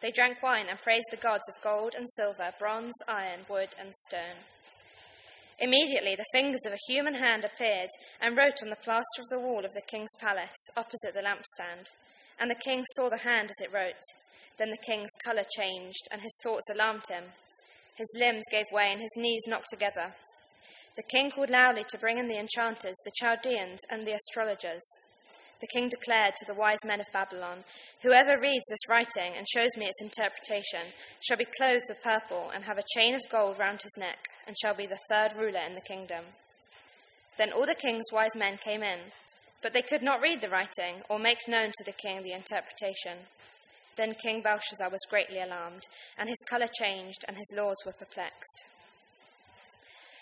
They drank wine and praised the gods of gold and silver, bronze, iron, wood, and stone. Immediately the fingers of a human hand appeared and wrote on the plaster of the wall of the king's palace, opposite the lampstand. And the king saw the hand as it wrote. Then the king's colour changed, and his thoughts alarmed him. His limbs gave way, and his knees knocked together. The king called loudly to bring in the enchanters, the Chaldeans, and the astrologers the king declared to the wise men of Babylon Whoever reads this writing and shows me its interpretation shall be clothed with purple and have a chain of gold round his neck, and shall be the third ruler in the kingdom. Then all the king's wise men came in, but they could not read the writing or make known to the king the interpretation. Then King Belshazzar was greatly alarmed, and his colour changed, and his lords were perplexed.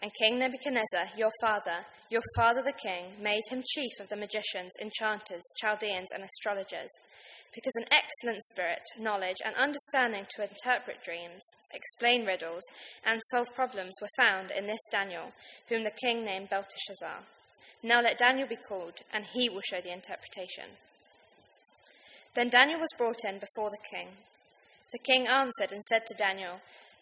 And King Nebuchadnezzar, your father, your father the king, made him chief of the magicians, enchanters, Chaldeans, and astrologers, because an excellent spirit, knowledge, and understanding to interpret dreams, explain riddles, and solve problems were found in this Daniel, whom the king named Belteshazzar. Now let Daniel be called, and he will show the interpretation. Then Daniel was brought in before the king. The king answered and said to Daniel,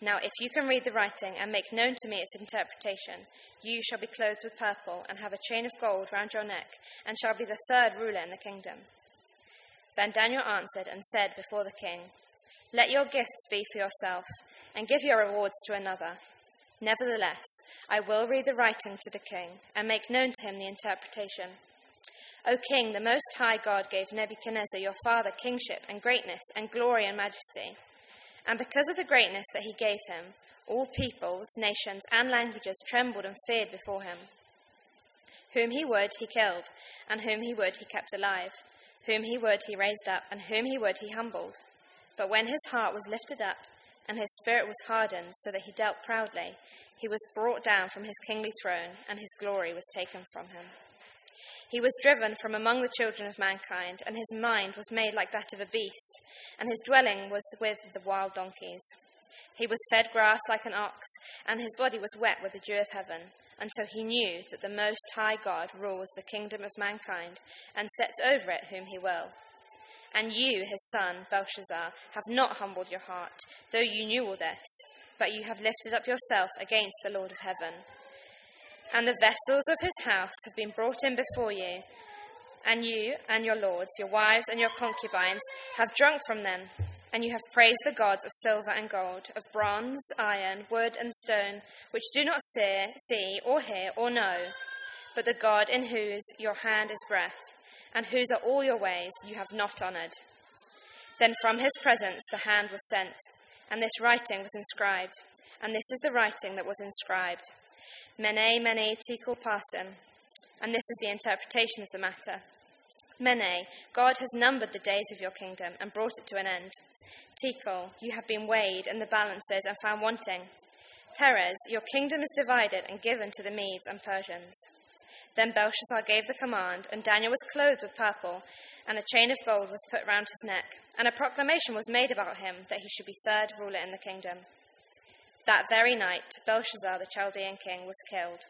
Now, if you can read the writing and make known to me its interpretation, you shall be clothed with purple and have a chain of gold round your neck, and shall be the third ruler in the kingdom. Then Daniel answered and said before the king, Let your gifts be for yourself, and give your rewards to another. Nevertheless, I will read the writing to the king, and make known to him the interpretation. O king, the Most High God gave Nebuchadnezzar your father kingship and greatness and glory and majesty. And because of the greatness that he gave him, all peoples, nations, and languages trembled and feared before him. Whom he would, he killed, and whom he would, he kept alive. Whom he would, he raised up, and whom he would, he humbled. But when his heart was lifted up, and his spirit was hardened, so that he dealt proudly, he was brought down from his kingly throne, and his glory was taken from him. He was driven from among the children of mankind, and his mind was made like that of a beast, and his dwelling was with the wild donkeys. He was fed grass like an ox, and his body was wet with the dew of heaven, until he knew that the Most High God rules the kingdom of mankind, and sets over it whom he will. And you, his son, Belshazzar, have not humbled your heart, though you knew all this, but you have lifted up yourself against the Lord of heaven and the vessels of his house have been brought in before you. And you and your lords, your wives and your concubines, have drunk from them, and you have praised the gods of silver and gold, of bronze, iron, wood, and stone, which do not see, see or hear or know, but the God in whose your hand is breath, and whose are all your ways, you have not honoured. Then from his presence the hand was sent, and this writing was inscribed, and this is the writing that was inscribed. Mene, mene, tekel parsin. And this is the interpretation of the matter. Mene, God has numbered the days of your kingdom and brought it to an end. Tekel, you have been weighed in the balances and found wanting. Peres, your kingdom is divided and given to the Medes and Persians. Then Belshazzar gave the command, and Daniel was clothed with purple, and a chain of gold was put round his neck, and a proclamation was made about him that he should be third ruler in the kingdom. That very night, Belshazzar the Chaldean king was killed,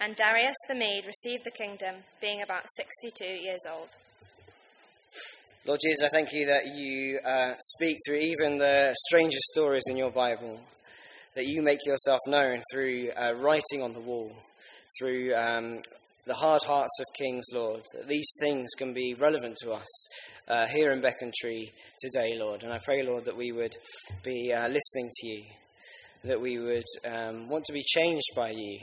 and Darius the Mede received the kingdom, being about 62 years old. Lord Jesus, I thank you that you uh, speak through even the strangest stories in your Bible, that you make yourself known through uh, writing on the wall, through um, the hard hearts of kings, Lord, that these things can be relevant to us uh, here in Becontree today, Lord. And I pray, Lord, that we would be uh, listening to you, that we would um, want to be changed by you,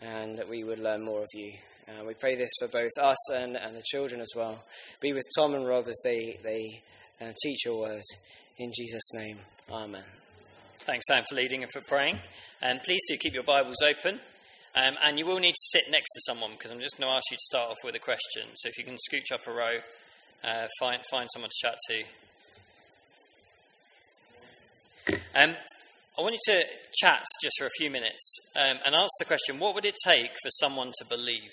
and that we would learn more of you. Uh, we pray this for both us and, and the children as well. Be with Tom and Rob as they, they uh, teach your word. In Jesus' name, Amen. Thanks, Sam, for leading and for praying. And please do keep your Bibles open. Um, and you will need to sit next to someone because I'm just going to ask you to start off with a question. So if you can scooch up a row, uh, find, find someone to chat to. Um, I want you to chat just for a few minutes um, and answer the question what would it take for someone to believe?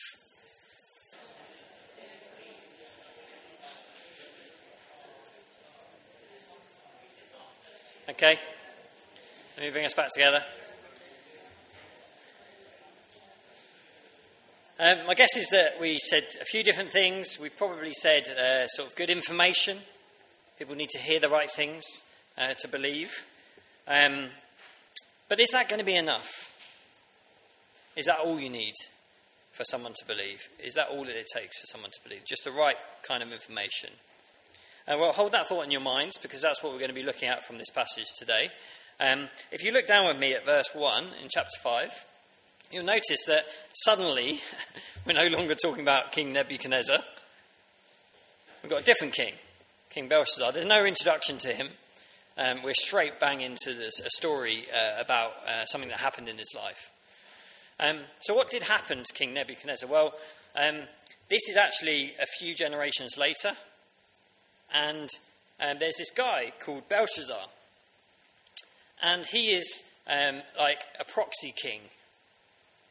Okay? Let me bring us back together. Um, my guess is that we said a few different things. We probably said uh, sort of good information. People need to hear the right things uh, to believe. Um, but is that going to be enough? Is that all you need for someone to believe? Is that all that it takes for someone to believe? Just the right kind of information? Uh, well, hold that thought in your minds because that's what we're going to be looking at from this passage today. Um, if you look down with me at verse 1 in chapter 5, you'll notice that suddenly we're no longer talking about King Nebuchadnezzar. We've got a different king, King Belshazzar. There's no introduction to him. Um, we're straight bang into this, a story uh, about uh, something that happened in his life. Um, so, what did happen to King Nebuchadnezzar? Well, um, this is actually a few generations later. And um, there's this guy called Belshazzar. And he is um, like a proxy king.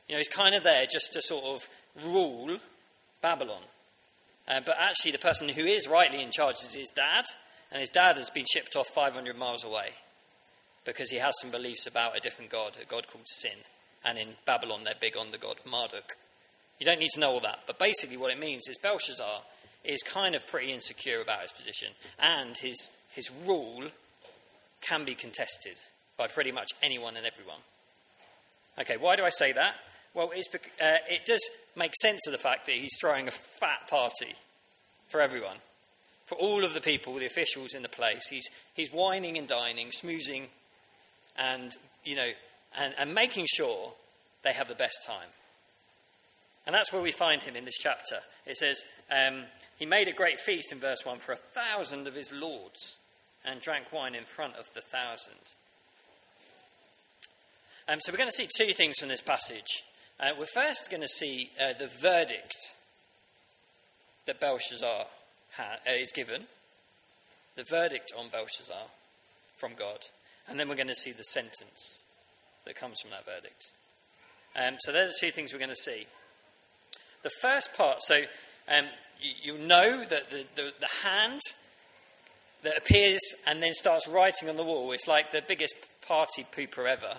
You know, he's kind of there just to sort of rule Babylon. Uh, but actually, the person who is rightly in charge is his dad, and his dad has been shipped off 500 miles away because he has some beliefs about a different god, a god called Sin. And in Babylon, they're big on the god Marduk. You don't need to know all that, but basically, what it means is Belshazzar is kind of pretty insecure about his position, and his, his rule can be contested by pretty much anyone and everyone. Okay, why do I say that? Well, uh, it does make sense of the fact that he's throwing a fat party for everyone, for all of the people, the officials in the place. He's, he's wining and dining, smoozing, and, you know, and, and making sure they have the best time. And that's where we find him in this chapter. It says, um, He made a great feast in verse 1 for a thousand of his lords and drank wine in front of the thousand. Um, so we're going to see two things from this passage. Uh, we're first going to see uh, the verdict that Belshazzar ha- uh, is given, the verdict on Belshazzar from God, and then we're going to see the sentence that comes from that verdict. Um, so there's the two things we're going to see. The first part, so um, you, you, know that the, the, the hand that appears and then starts writing on the wall, it's like the biggest party pooper ever.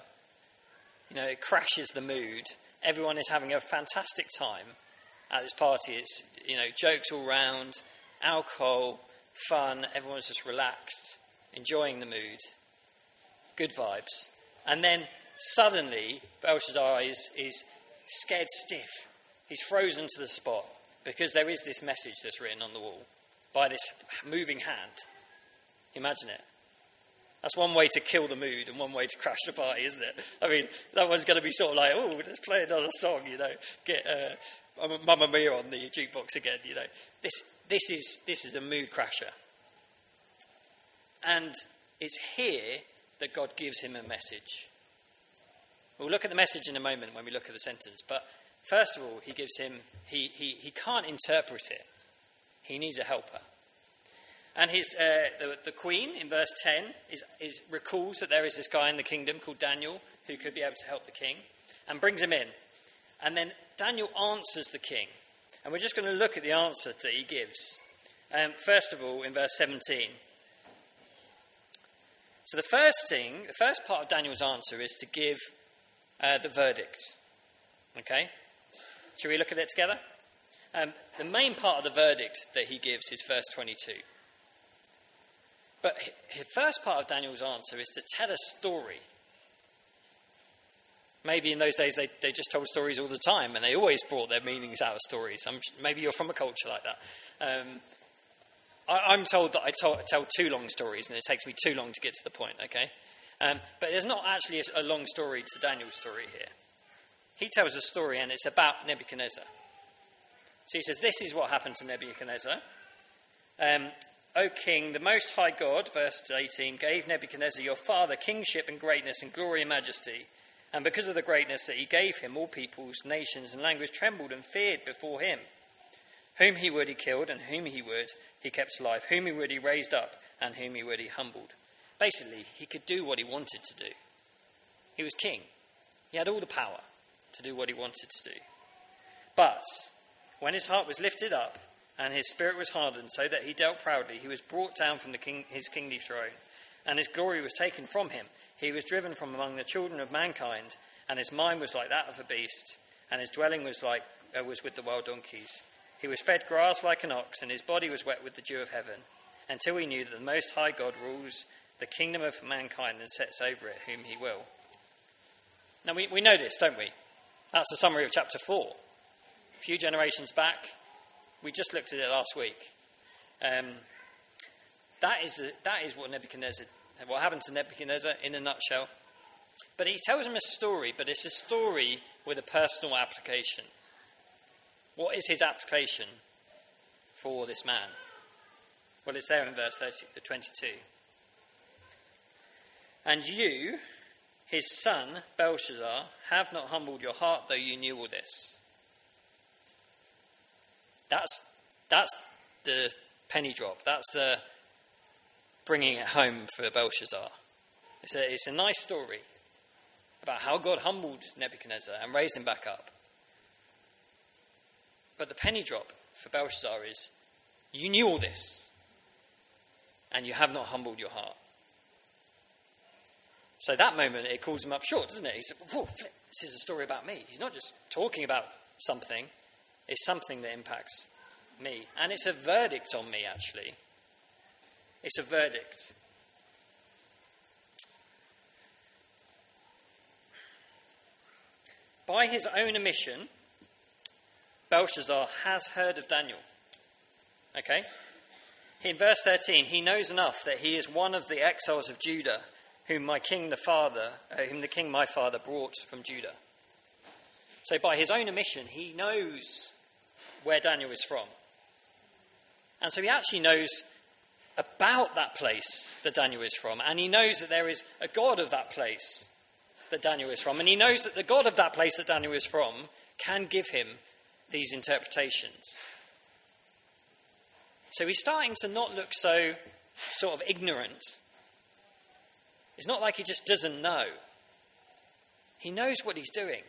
You know, it crashes the mood everyone is having a fantastic time at this party. It's, you know, jokes all round, alcohol, fun, everyone's just relaxed, enjoying the mood, good vibes. And then suddenly, Belshazzar is, is scared stiff. He's frozen to the spot because there is this message that's written on the wall by this moving hand. Imagine it. That's one way to kill the mood and one way to crash the party, isn't it? I mean, that one's going to be sort of like, oh, let's play another song, you know, get uh, Mamma Mia on the jukebox again, you know. This, this, is, this is a mood crasher. And it's here that God gives him a message. We'll look at the message in a moment when we look at the sentence, but first of all, he gives him, he, he, he can't interpret it. He needs a helper. And his, uh, the, the, queen in verse 10 is, is, recalls that there is this guy in the kingdom called Daniel who could be able to help the king and brings him in. And then Daniel answers the king. And we're just going to look at the answer that he gives. Um, first of all, in verse 17. So the first thing, the first part of Daniel's answer is to give uh, the verdict. Okay? Shall we look at it together? Um, the main part of the verdict that he gives is verse 22. But the first part of Daniel's answer is to tell a story. Maybe in those days they, they just told stories all the time and they always brought their meanings out of stories. I'm, maybe you're from a culture like that. Um, I, am told that I tell, tell too long stories and it takes me too long to get to the point, okay? Um, but there's not actually a, a long story to Daniel's story here. He tells a story and it's about Nebuchadnezzar. So he says, This is what happened to Nebuchadnezzar. Um, O king, the most high God, verse 18, gave Nebuchadnezzar your father kingship and greatness and glory and majesty. And because of the greatness that he gave him, all peoples, nations, and languages trembled and feared before him. Whom he would, he killed, and whom he would, he kept alive. Whom he would, he raised up, and whom he would, he humbled. Basically, he could do what he wanted to do. He was king, he had all the power to do what he wanted to do. But when his heart was lifted up and his spirit was hardened, so that he dealt proudly, he was brought down from king, his kingly throne, and his glory was taken from him. He was driven from among the children of mankind, and his mind was like that of a beast, and his dwelling was like uh, was with the wild donkeys. He was fed grass like an ox, and his body was wet with the dew of heaven, until he knew that the Most High God rules the kingdom of mankind and sets over it whom he will. Now, we, we know this, don't we? That's the summary of chapter 4. A few generations back, we just looked at it last week. Um, that, is, that is what Nebuchadnezzar, what happened to Nebuchadnezzar in a nutshell. But he tells him a story, but it's a story with a personal application. What is his application for this man? Well, it's there in verse 30, uh, 22. And you, his son, Belshazzar, have not humbled your heart, though you knew all this. That's, that's the penny drop. That's the bringing it home for Belshazzar. It's a, it's a nice story about how God humbled Nebuchadnezzar and raised him back up. But the penny drop for Belshazzar is you knew all this, and you have not humbled your heart. So that moment, it calls him up short, doesn't it? He said, Whoa, flip, this is a story about me. He's not just talking about something, it's something that impacts me. And it's a verdict on me, actually. It's a verdict. By his own admission, Belshazzar has heard of Daniel. Okay? In verse 13, he knows enough that he is one of the exiles of Judah whom my king the father, uh, whom the king my father brought from Judah. So by his own admission, he knows where Daniel is from. And so he actually knows about that place that Daniel is from, and he knows that there is a God of that place that Daniel is from, and he knows that the God of that place that Daniel is from can give him these interpretations. So he's starting to not look so sort of ignorant it's not like he just doesn't know. He knows what he's doing.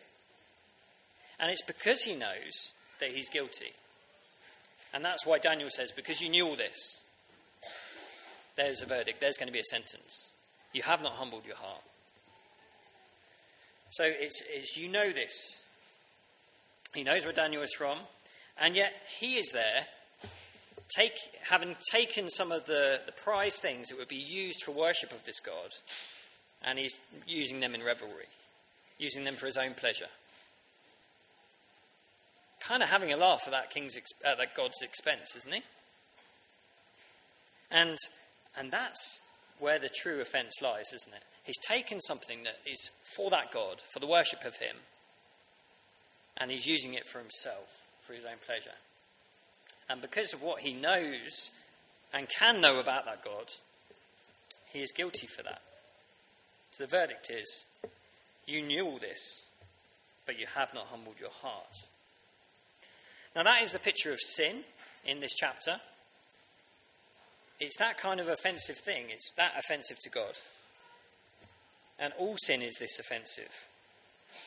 And it's because he knows that he's guilty. And that's why Daniel says, because you knew all this, there's a verdict, there's going to be a sentence. You have not humbled your heart. So it's, it's you know this. He knows where Daniel is from, and yet he is there take, having taken some of the, the prize things that would be used for worship of this God, and he's using them in revelry, using them for his own pleasure. Kind of having a laugh at that king's at that God's expense, isn't he? And and that's where the true offence lies, isn't it? He's taken something that is for that God, for the worship of him, and he's using it for himself, for his own pleasure. And because of what he knows and can know about that God, he is guilty for that. So the verdict is you knew all this, but you have not humbled your heart. Now, that is the picture of sin in this chapter. It's that kind of offensive thing, it's that offensive to God. And all sin is this offensive.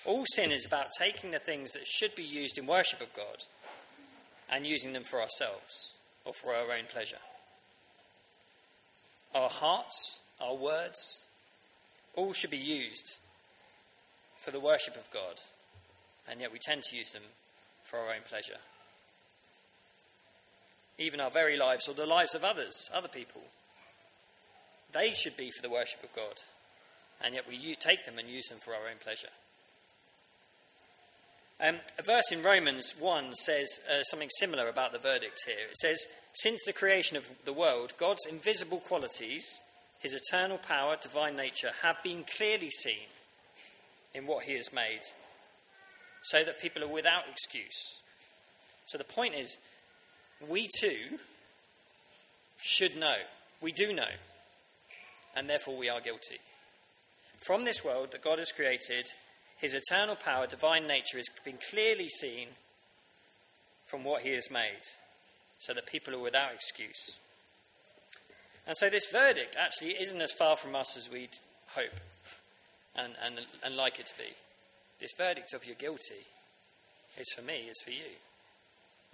All sin is about taking the things that should be used in worship of God and using them for ourselves or for our own pleasure. Our hearts, our words, all should be used for the worship of God, and yet we tend to use them for our own pleasure. Even our very lives or the lives of others, other people. they should be for the worship of God, and yet we take them and use them for our own pleasure. Um, a verse in Romans 1 says uh, something similar about the verdict here. It says, Since the creation of the world, God's invisible qualities, his eternal power, divine nature, have been clearly seen in what he has made, so that people are without excuse. So the point is, we too should know. We do know. And therefore we are guilty. From this world that God has created, his eternal power, divine nature, has been clearly seen from what he has made, so that people are without excuse. And so this verdict actually isn't as far from us as we'd hope and, and, and like it to be. This verdict of you're guilty is for me, is for you.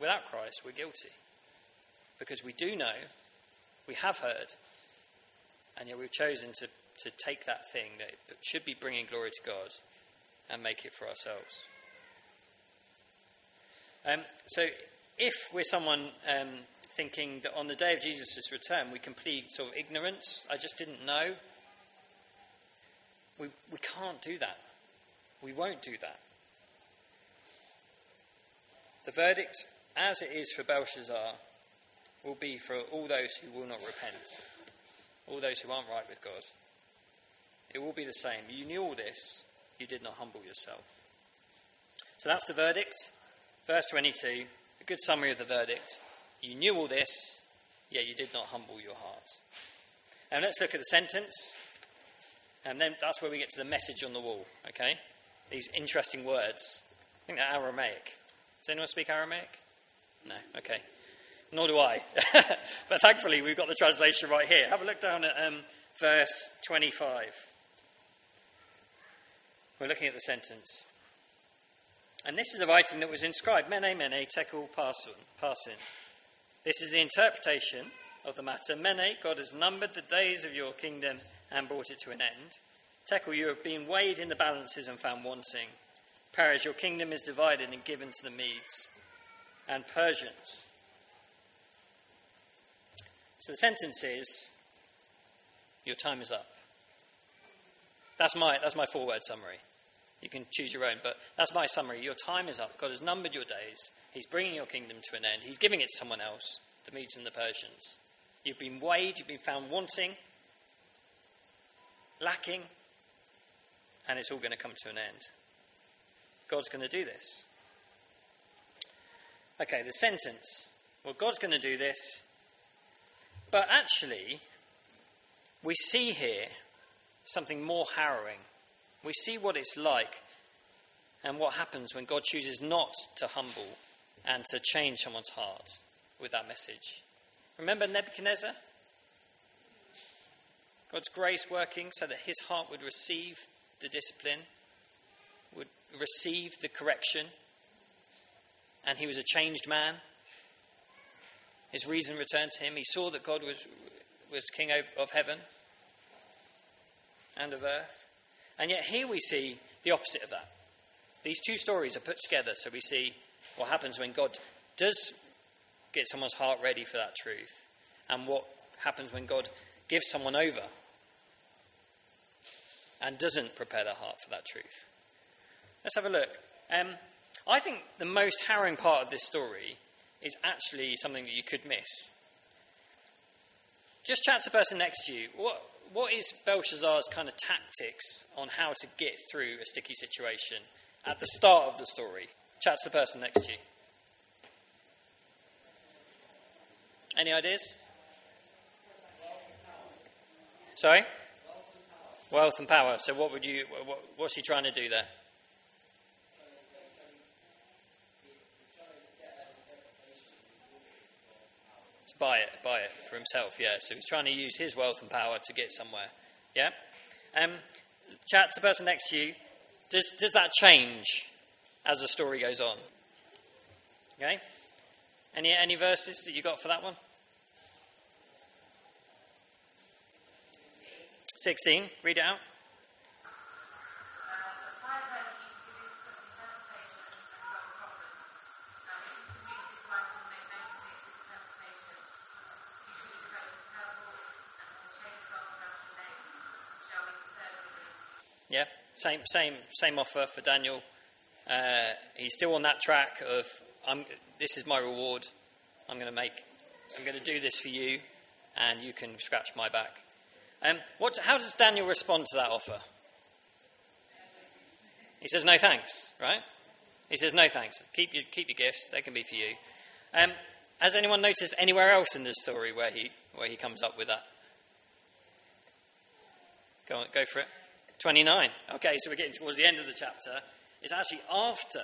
Without Christ, we're guilty. Because we do know, we have heard, and yet we've chosen to, to take that thing that should be bringing glory to God and make it for ourselves. Um, so, if we're someone um, thinking that on the day of Jesus' return we can plead sort of ignorance, I just didn't know, we, we can't do that. We won't do that. The verdict, as it is for Belshazzar, will be for all those who will not repent, all those who aren't right with God. It will be the same. You knew all this, you did not humble yourself. So that's the verdict. Verse 22, a good summary of the verdict. You knew all this, yet you did not humble your heart. And let's look at the sentence. And then that's where we get to the message on the wall, okay? These interesting words. I think they're Aramaic. Does anyone speak Aramaic? No, okay. Nor do I. but thankfully, we've got the translation right here. Have a look down at um, verse 25. We're looking at the sentence. And this is the writing that was inscribed Mene, Mene, Tekel, Parsin. This is the interpretation of the matter. Mene, God has numbered the days of your kingdom and brought it to an end. Tekel, you have been weighed in the balances and found wanting. Peres, your kingdom is divided and given to the Medes and Persians. So the sentence is Your time is up. That's my, that's my four word summary. You can choose your own, but that's my summary. Your time is up. God has numbered your days. He's bringing your kingdom to an end. He's giving it to someone else, the Medes and the Persians. You've been weighed, you've been found wanting, lacking, and it's all going to come to an end. God's going to do this. Okay, the sentence. Well, God's going to do this, but actually, we see here something more harrowing we see what it's like and what happens when God chooses not to humble and to change someone's heart with that message. Remember Nebuchadnezzar? God's grace working so that his heart would receive the discipline, would receive the correction, and he was a changed man. His reason returned to him. He saw that God was, was king of, of heaven and of earth. And yet, here we see the opposite of that. These two stories are put together so we see what happens when God does get someone's heart ready for that truth, and what happens when God gives someone over and doesn't prepare their heart for that truth. Let's have a look. Um, I think the most harrowing part of this story is actually something that you could miss. Just chat to the person next to you. What, what is Belshazzar's kind of tactics on how to get through a sticky situation at the start of the story? Chat to the person next to you. Any ideas? Sorry? Wealth and power. So, what would you? What, what's he trying to do there? buy it, buy it for himself. Yeah, so he's trying to use his wealth and power to get somewhere. Yeah. Um, chat to the person next to you. Does does that change as the story goes on? Okay. Any any verses that you got for that one? Sixteen. Read it out. Yeah, same, same, same offer for Daniel. Uh, he's still on that track of, this is my reward. I'm going to make, I'm going to do this for you, and you can scratch my back. Um, what, how does Daniel respond to that offer? He says, no thanks, right? He says, no thanks. Keep your, keep your gifts, they can be for you. Um, has anyone noticed anywhere else in the story where he, where he comes up with that? Go, on, go for it. 29. Okay, so we're getting towards the end of the chapter. It's actually after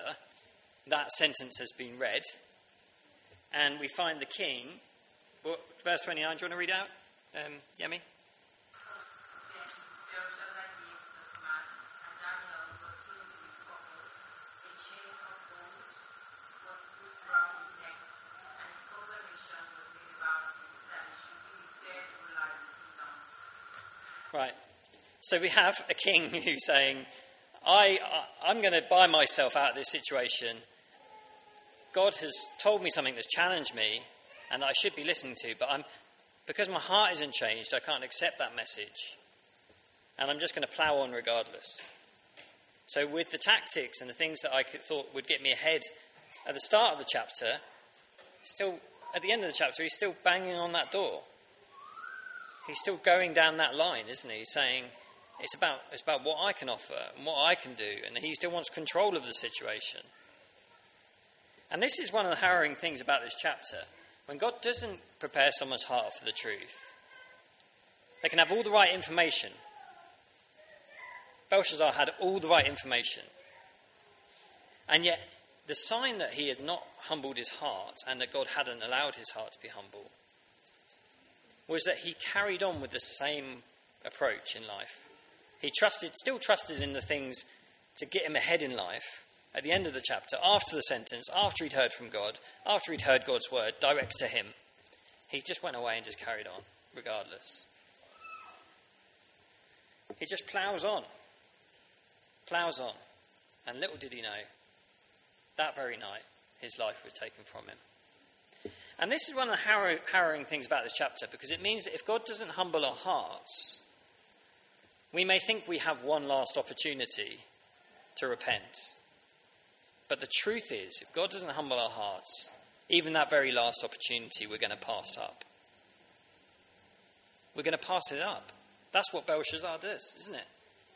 that sentence has been read, and we find the king. Verse 29, do you want to read out, um, Yemi? Right. So we have a king who's saying, I, I'm going to buy myself out of this situation. God has told me something that's challenged me and that I should be listening to, but I'm, because my heart isn't changed, I can't accept that message. And I'm just going to plough on regardless. So, with the tactics and the things that I thought would get me ahead at the start of the chapter, still, at the end of the chapter, he's still banging on that door. He's still going down that line, isn't he? Saying, it's about, it's about what I can offer and what I can do, and he still wants control of the situation. And this is one of the harrowing things about this chapter. When God doesn't prepare someone's heart for the truth, they can have all the right information. Belshazzar had all the right information. And yet, the sign that he had not humbled his heart and that God hadn't allowed his heart to be humble was that he carried on with the same approach in life. He trusted, still trusted in the things to get him ahead in life. At the end of the chapter, after the sentence, after he'd heard from God, after he'd heard God's word direct to him, he just went away and just carried on, regardless. He just ploughs on, ploughs on. And little did he know, that very night, his life was taken from him. And this is one of the harrowing things about this chapter because it means that if God doesn't humble our hearts, we may think we have one last opportunity to repent. But the truth is, if God doesn't humble our hearts, even that very last opportunity we're going to pass up. We're going to pass it up. That's what Belshazzar does, isn't it?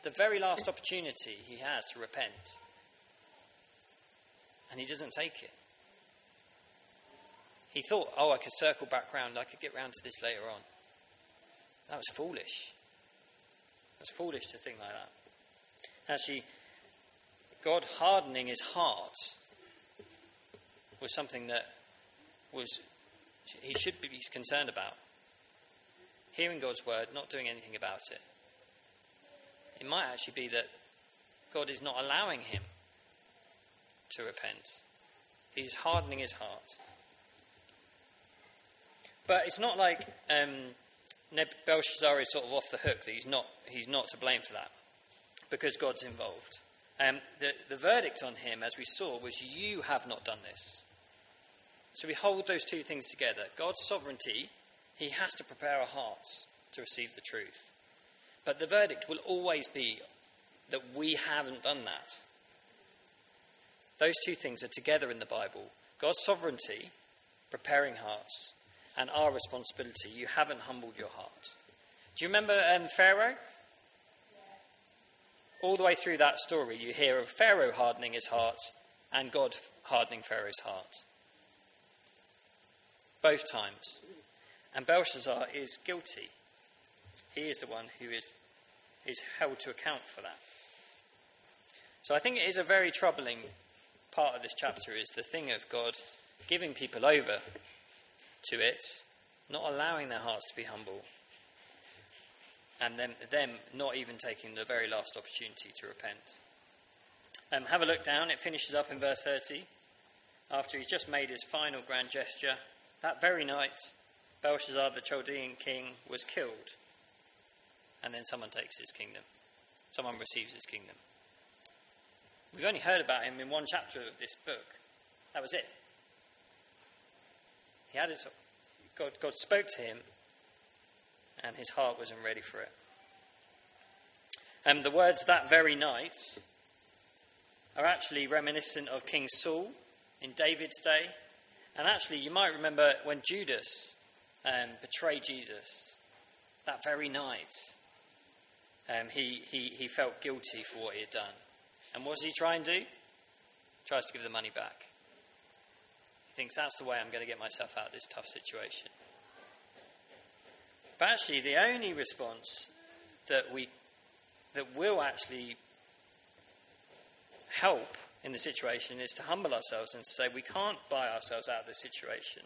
The very last opportunity he has to repent. And he doesn't take it. He thought, oh, I could circle back round, I could get round to this later on. That was foolish. It's foolish to think like that. Actually, God hardening his heart was something that was he should be concerned about. Hearing God's word, not doing anything about it. It might actually be that God is not allowing him to repent. He's hardening his heart. But it's not like um, Belshazzar is sort of off the hook that he's not, he's not to blame for that because God's involved. Um, the, the verdict on him, as we saw, was you have not done this. So we hold those two things together. God's sovereignty, he has to prepare our hearts to receive the truth. But the verdict will always be that we haven't done that. Those two things are together in the Bible God's sovereignty, preparing hearts, and our responsibility. You haven't humbled your heart. Do you remember um, Pharaoh? All the way through that story, you hear of Pharaoh hardening his heart and God hardening Pharaoh's heart. Both times. And Belshazzar is guilty. He is the one who is, is held to account for that. So I think it is a very troubling part of this chapter is the thing of God giving people over to it, not allowing their hearts to be humble, and them, them not even taking the very last opportunity to repent. Um, have a look down, it finishes up in verse 30. After he's just made his final grand gesture, that very night, Belshazzar the Chaldean king was killed. And then someone takes his kingdom. Someone receives his kingdom. We've only heard about him in one chapter of this book. That was it. He had his, God, God spoke to him, and his heart wasn't ready for it. And the words that very night are actually reminiscent of King Saul in David's day. And actually, you might remember when Judas um, betrayed Jesus, that very night, um, he, he, he felt guilty for what he had done. And what does he try and do? He tries to give the money back. Thinks that's the way I'm going to get myself out of this tough situation. But actually, the only response that we that will actually help in the situation is to humble ourselves and say we can't buy ourselves out of this situation.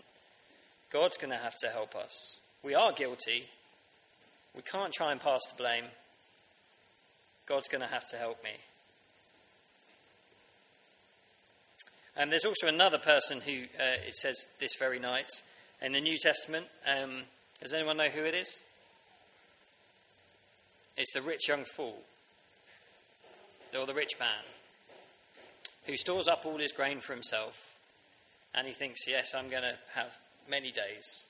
God's going to have to help us. We are guilty. We can't try and pass the blame. God's going to have to help me. And there's also another person who uh, it says this very night in the New Testament. Um, does anyone know who it is? It's the rich young fool, or the rich man, who stores up all his grain for himself, and he thinks, Yes, I'm going to have many days.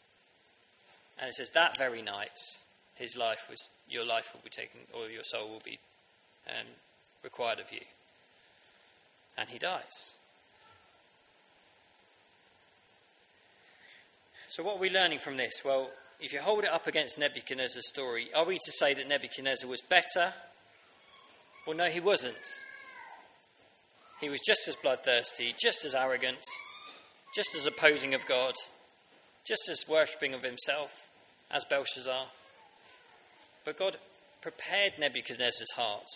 And it says, That very night, his life was, your life will be taken, or your soul will be um, required of you. And he dies. So, what are we learning from this? Well, if you hold it up against Nebuchadnezzar's story, are we to say that Nebuchadnezzar was better? Well, no, he wasn't. He was just as bloodthirsty, just as arrogant, just as opposing of God, just as worshipping of himself as Belshazzar. But God prepared Nebuchadnezzar's heart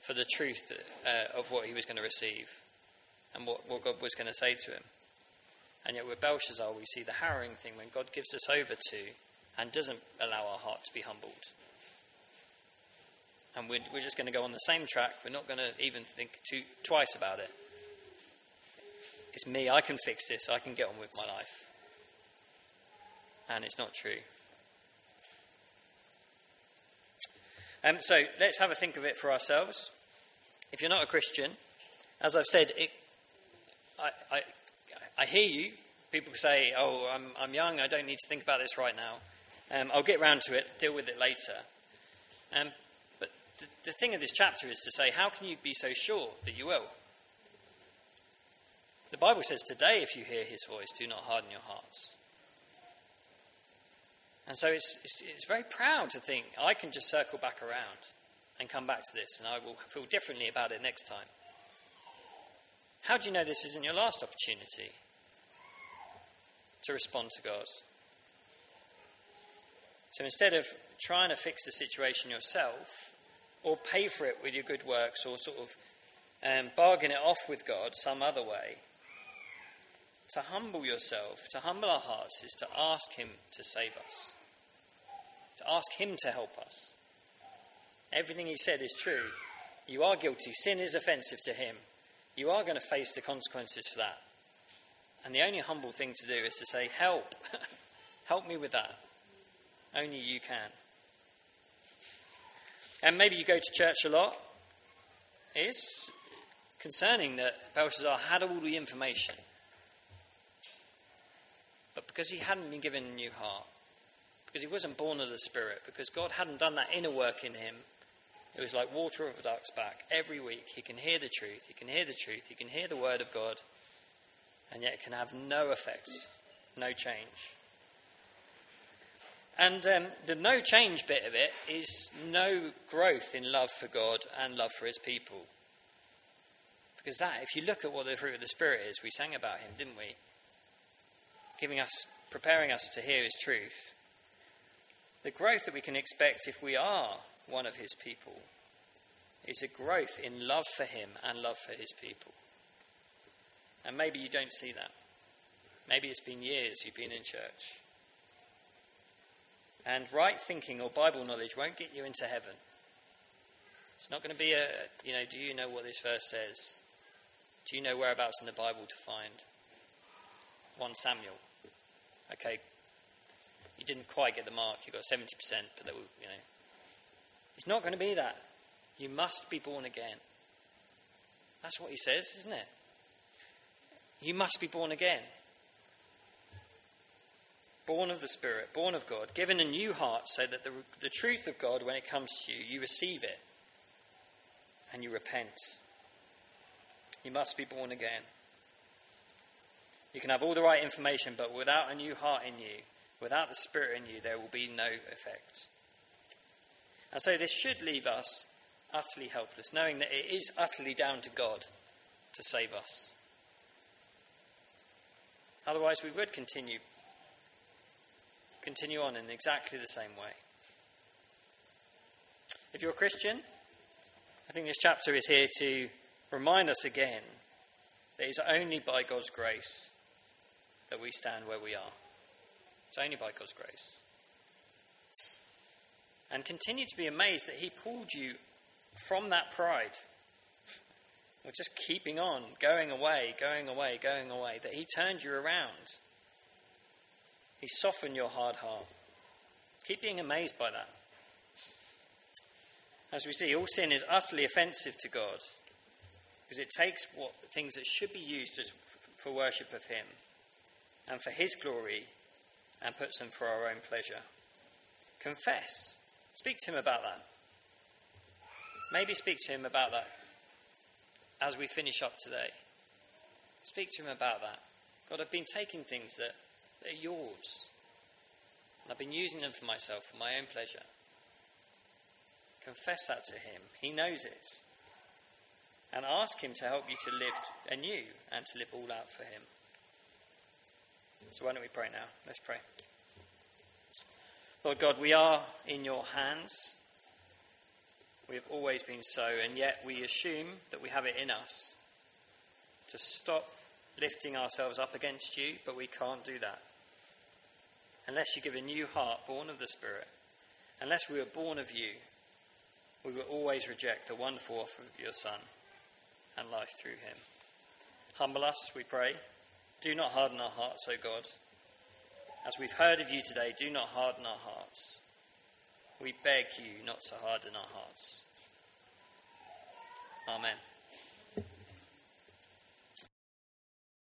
for the truth uh, of what he was going to receive and what, what God was going to say to him. And yet, with Belshazzar, we see the harrowing thing when God gives us over to and doesn't allow our heart to be humbled. And we're, we're just going to go on the same track. We're not going to even think too, twice about it. It's me. I can fix this. I can get on with my life. And it's not true. Um, so let's have a think of it for ourselves. If you're not a Christian, as I've said, it, I, I, I hear you. People say, oh, I'm, I'm young, I don't need to think about this right now. Um, I'll get round to it, deal with it later. Um, but the, the thing of this chapter is to say, how can you be so sure that you will? The Bible says, today, if you hear his voice, do not harden your hearts. And so it's, it's, it's, very proud to think I can just circle back around and come back to this, and I will feel differently about it next time. How do you know this isn't your last opportunity? To respond to God. So instead of trying to fix the situation yourself, or pay for it with your good works, or sort of um, bargain it off with God some other way, to humble yourself, to humble our hearts, is to ask Him to save us, to ask Him to help us. Everything He said is true. You are guilty. Sin is offensive to Him. You are going to face the consequences for that. And the only humble thing to do is to say, Help! Help me with that. Only you can. And maybe you go to church a lot. It's concerning that Belshazzar had all the information. But because he hadn't been given a new heart, because he wasn't born of the Spirit, because God hadn't done that inner work in him, it was like water of a duck's back. Every week he can hear the truth, he can hear the truth, he can hear the word of God, and yet it can have no effect, no change. And um, the no change bit of it is no growth in love for God and love for his people. Because that, if you look at what the fruit of the Spirit is, we sang about him, didn't we? Giving us, preparing us to hear his truth. The growth that we can expect if we are one of his people is a growth in love for him and love for his people. And maybe you don't see that. Maybe it's been years you've been in church. And right thinking or Bible knowledge won't get you into heaven. It's not going to be a, you know, do you know what this verse says? Do you know whereabouts in the Bible to find 1 Samuel? Okay, you didn't quite get the mark, you got 70%, but were, you know. It's not going to be that. You must be born again. That's what he says, isn't it? You must be born again. Born of the Spirit, born of God, given a new heart so that the, the truth of God, when it comes to you, you receive it and you repent. You must be born again. You can have all the right information, but without a new heart in you, without the Spirit in you, there will be no effect. And so this should leave us utterly helpless, knowing that it is utterly down to God to save us. Otherwise, we would continue, continue on in exactly the same way. If you're a Christian, I think this chapter is here to remind us again that it's only by God's grace that we stand where we are. It's only by God's grace. And continue to be amazed that He pulled you from that pride. Or just keeping on, going away, going away, going away, that He turned you around. He softened your hard heart. Keep being amazed by that. As we see, all sin is utterly offensive to God because it takes what things that should be used as, for worship of Him and for His glory and puts them for our own pleasure. Confess. Speak to Him about that. Maybe speak to Him about that as we finish up today. Speak to Him about that. God, I've been taking things that, that are yours, and I've been using them for myself, for my own pleasure. Confess that to Him. He knows it. And ask Him to help you to live anew and to live all out for Him. So, why don't we pray now? Let's pray. Lord God, we are in your hands. We have always been so, and yet we assume that we have it in us to stop lifting ourselves up against you, but we can't do that. Unless you give a new heart born of the Spirit, unless we are born of you, we will always reject the wonderful offer of your Son and life through him. Humble us, we pray. Do not harden our hearts, O God. As we've heard of you today, do not harden our hearts. We beg you not to harden our hearts. Amen.